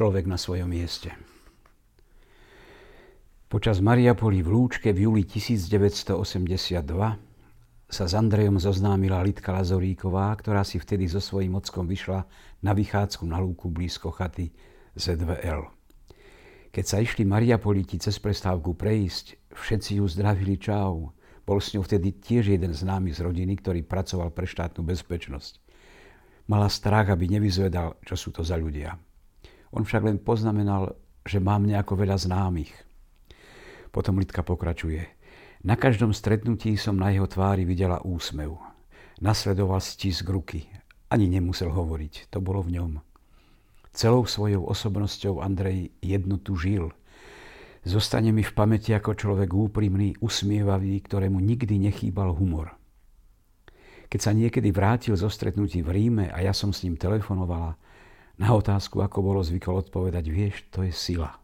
Človek na svojom mieste. Počas Mariapoli v Lúčke v júli 1982 sa s Andrejom zoznámila Litka Lazoríková, ktorá si vtedy so svojím ockom vyšla na vychádzku na lúku blízko chaty ZVL. Keď sa išli Mariapoliti cez prestávku prejsť, všetci ju zdravili čau. Bol s ňou vtedy tiež jeden známy z rodiny, ktorý pracoval pre štátnu bezpečnosť. Mala strach, aby nevyzvedal, čo sú to za ľudia. On však len poznamenal, že mám nejako veľa známych. Potom Litka pokračuje. Na každom stretnutí som na jeho tvári videla úsmev. Nasledoval stisk ruky. Ani nemusel hovoriť, to bolo v ňom. Celou svojou osobnosťou Andrej jednotu žil. Zostane mi v pamäti ako človek úprimný, usmievavý, ktorému nikdy nechýbal humor. Keď sa niekedy vrátil zo stretnutí v Ríme a ja som s ním telefonovala, na otázku, ako bolo zvykol odpovedať, vieš, to je sila.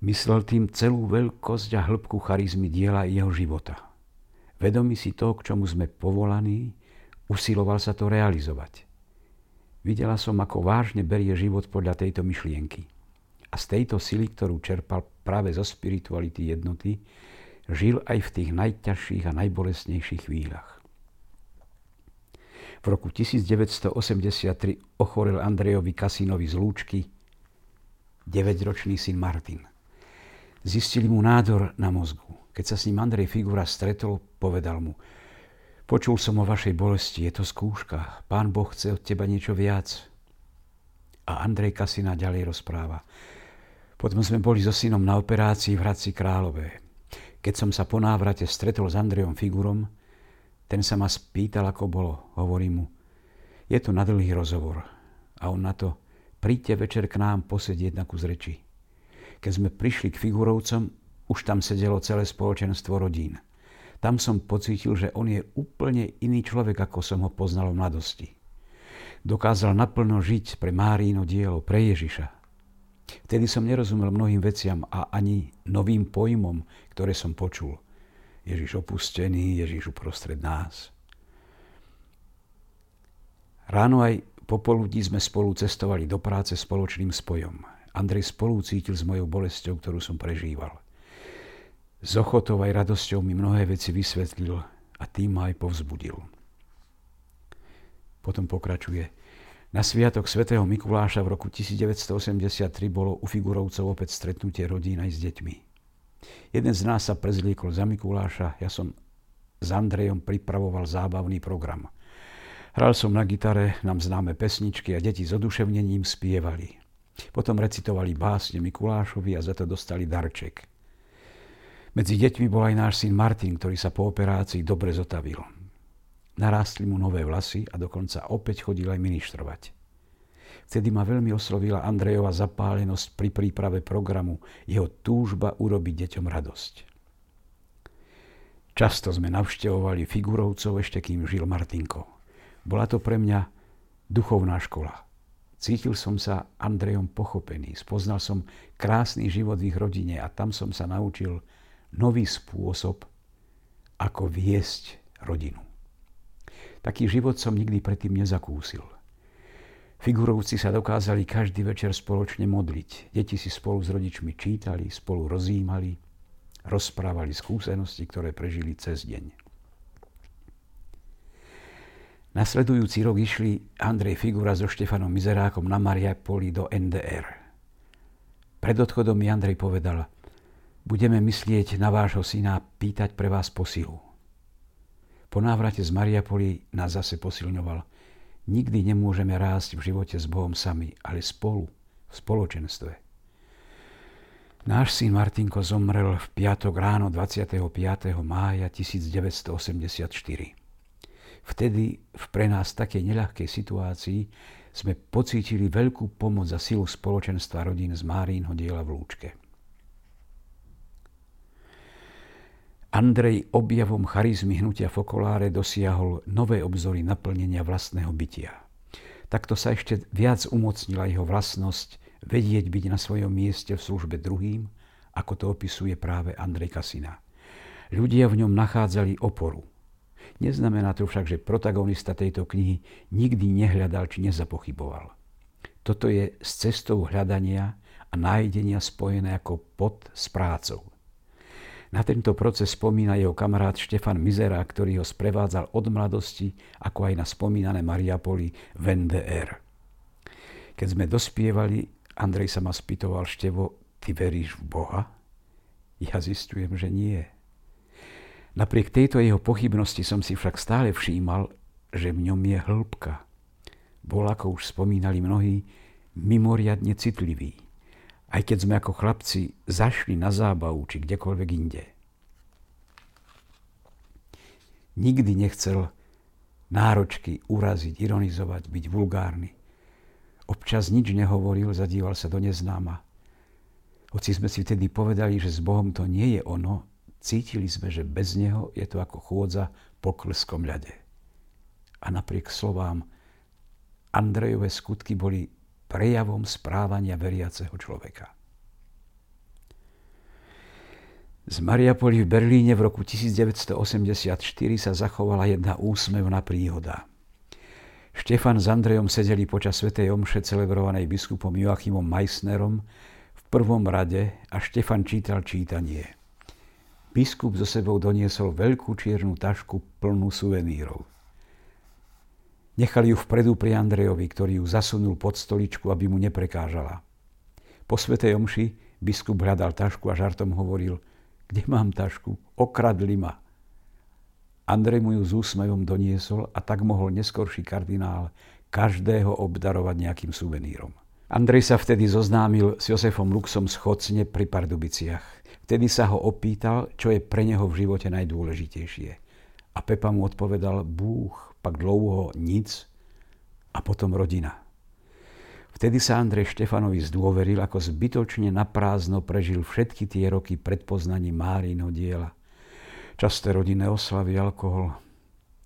Myslel tým celú veľkosť a hĺbku charizmy diela jeho života. Vedomý si to, k čomu sme povolaní, usiloval sa to realizovať. Videla som, ako vážne berie život podľa tejto myšlienky. A z tejto sily, ktorú čerpal práve zo spirituality jednoty, žil aj v tých najťažších a najbolesnejších chvíľach. V roku 1983 ochorel Andrejovi Kasinovi z Lúčky 9-ročný syn Martin – Zistili mu nádor na mozgu. Keď sa s ním Andrej Figura stretol, povedal mu, počul som o vašej bolesti, je to skúška, pán Boh chce od teba niečo viac. A Andrej Kasina ďalej rozpráva. Potom sme boli so synom na operácii v Hradci Králové. Keď som sa po návrate stretol s Andrejom Figurom, ten sa ma spýtal, ako bolo. Hovorím mu, je to na dlhý rozhovor. A on na to, príďte večer k nám posedieť na kus reči. Keď sme prišli k Figurovcom, už tam sedelo celé spoločenstvo rodín. Tam som pocítil, že on je úplne iný človek, ako som ho poznal v mladosti. Dokázal naplno žiť pre Márino dielo, pre Ježiša. Vtedy som nerozumel mnohým veciam a ani novým pojmom, ktoré som počul. Ježiš opustený, Ježiš uprostred nás. Ráno aj popoludní sme spolu cestovali do práce spoločným spojom. Andrej spolu cítil s mojou bolesťou, ktorú som prežíval. S ochotou aj radosťou mi mnohé veci vysvetlil a tým ma aj povzbudil. Potom pokračuje. Na sviatok svätého Mikuláša v roku 1983 bolo u Figurovcov opäť stretnutie rodín aj s deťmi. Jeden z nás sa prezliekol za Mikuláša, ja som s Andrejom pripravoval zábavný program. Hral som na gitare, nám známe pesničky a deti s oduševnením spievali. Potom recitovali básne Mikulášovi a za to dostali darček. Medzi deťmi bol aj náš syn Martin, ktorý sa po operácii dobre zotavil. Narástli mu nové vlasy a dokonca opäť chodil aj ministrovať. Vtedy ma veľmi oslovila Andrejova zapálenosť pri príprave programu, jeho túžba urobiť deťom radosť. Často sme navštevovali figurovcov ešte kým žil Martinko. Bola to pre mňa duchovná škola. Cítil som sa Andrejom pochopený. Spoznal som krásny život v ich rodine a tam som sa naučil nový spôsob, ako viesť rodinu. Taký život som nikdy predtým nezakúsil. Figurovci sa dokázali každý večer spoločne modliť. Deti si spolu s rodičmi čítali, spolu rozímali, rozprávali skúsenosti, ktoré prežili cez deň. Nasledujúci rok išli Andrej Figura so Štefanom Mizerákom na Mariapoli do NDR. Pred odchodom mi Andrej povedal, budeme myslieť na vášho syna pýtať pre vás posilu. Po návrate z Mariapoli nás zase posilňoval. Nikdy nemôžeme rásť v živote s Bohom sami, ale spolu, v spoločenstve. Náš syn Martinko zomrel v piatok ráno 25. mája 1984. Vtedy v pre nás takej neľahkej situácii sme pocítili veľkú pomoc za silu spoločenstva rodín z Márínho diela v Lúčke. Andrej objavom charizmy hnutia Fokoláre dosiahol nové obzory naplnenia vlastného bytia. Takto sa ešte viac umocnila jeho vlastnosť vedieť byť na svojom mieste v službe druhým, ako to opisuje práve Andrej Kasina. Ľudia v ňom nachádzali oporu, Neznamená to však, že protagonista tejto knihy nikdy nehľadal či nezapochyboval. Toto je s cestou hľadania a nájdenia spojené ako pod s prácou. Na tento proces spomína jeho kamarát Štefan Mizera, ktorý ho sprevádzal od mladosti, ako aj na spomínané Mariapoli v NDR. Keď sme dospievali, Andrej sa ma spýtoval, Števo, ty veríš v Boha? Ja zistujem, že nie. Napriek tejto jeho pochybnosti som si však stále všímal, že v ňom je hĺbka. Bol, ako už spomínali mnohí, mimoriadne citlivý aj keď sme ako chlapci zašli na zábavu či kdekoľvek inde. Nikdy nechcel náročky uraziť, ironizovať, byť vulgárny. Občas nič nehovoril, zadíval sa do neznáma. Hoci sme si vtedy povedali, že s Bohom to nie je ono, cítili sme, že bez Neho je to ako chôdza po klskom ľade. A napriek slovám, Andrejové skutky boli prejavom správania veriaceho človeka. Z Mariapoli v Berlíne v roku 1984 sa zachovala jedna úsmevná príhoda. Štefan s Andrejom sedeli počas svätej omše celebrovanej biskupom Joachimom Meissnerom v prvom rade a Štefan čítal čítanie. Biskup so sebou doniesol veľkú čiernu tašku plnú suvenírov. Nechali ju vpredu pri Andrejovi, ktorý ju zasunul pod stoličku, aby mu neprekážala. Po svetej omši biskup hľadal tašku a žartom hovoril, kde mám tašku, okradli ma. Andrej mu ju s úsmevom doniesol a tak mohol neskorší kardinál každého obdarovať nejakým suvenírom. Andrej sa vtedy zoznámil s Josefom Luxom z Chocne pri Pardubiciach. Vtedy sa ho opýtal, čo je pre neho v živote najdôležitejšie. A Pepa mu odpovedal Búh pak dlouho nic a potom rodina. Vtedy sa Andrej Štefanovi zdôveril, ako zbytočne naprázdno prežil všetky tie roky pred poznaním Márino diela. Časté rodinné oslavy, alkohol.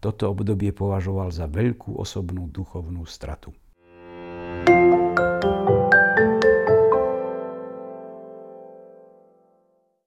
Toto obdobie považoval za veľkú osobnú duchovnú stratu.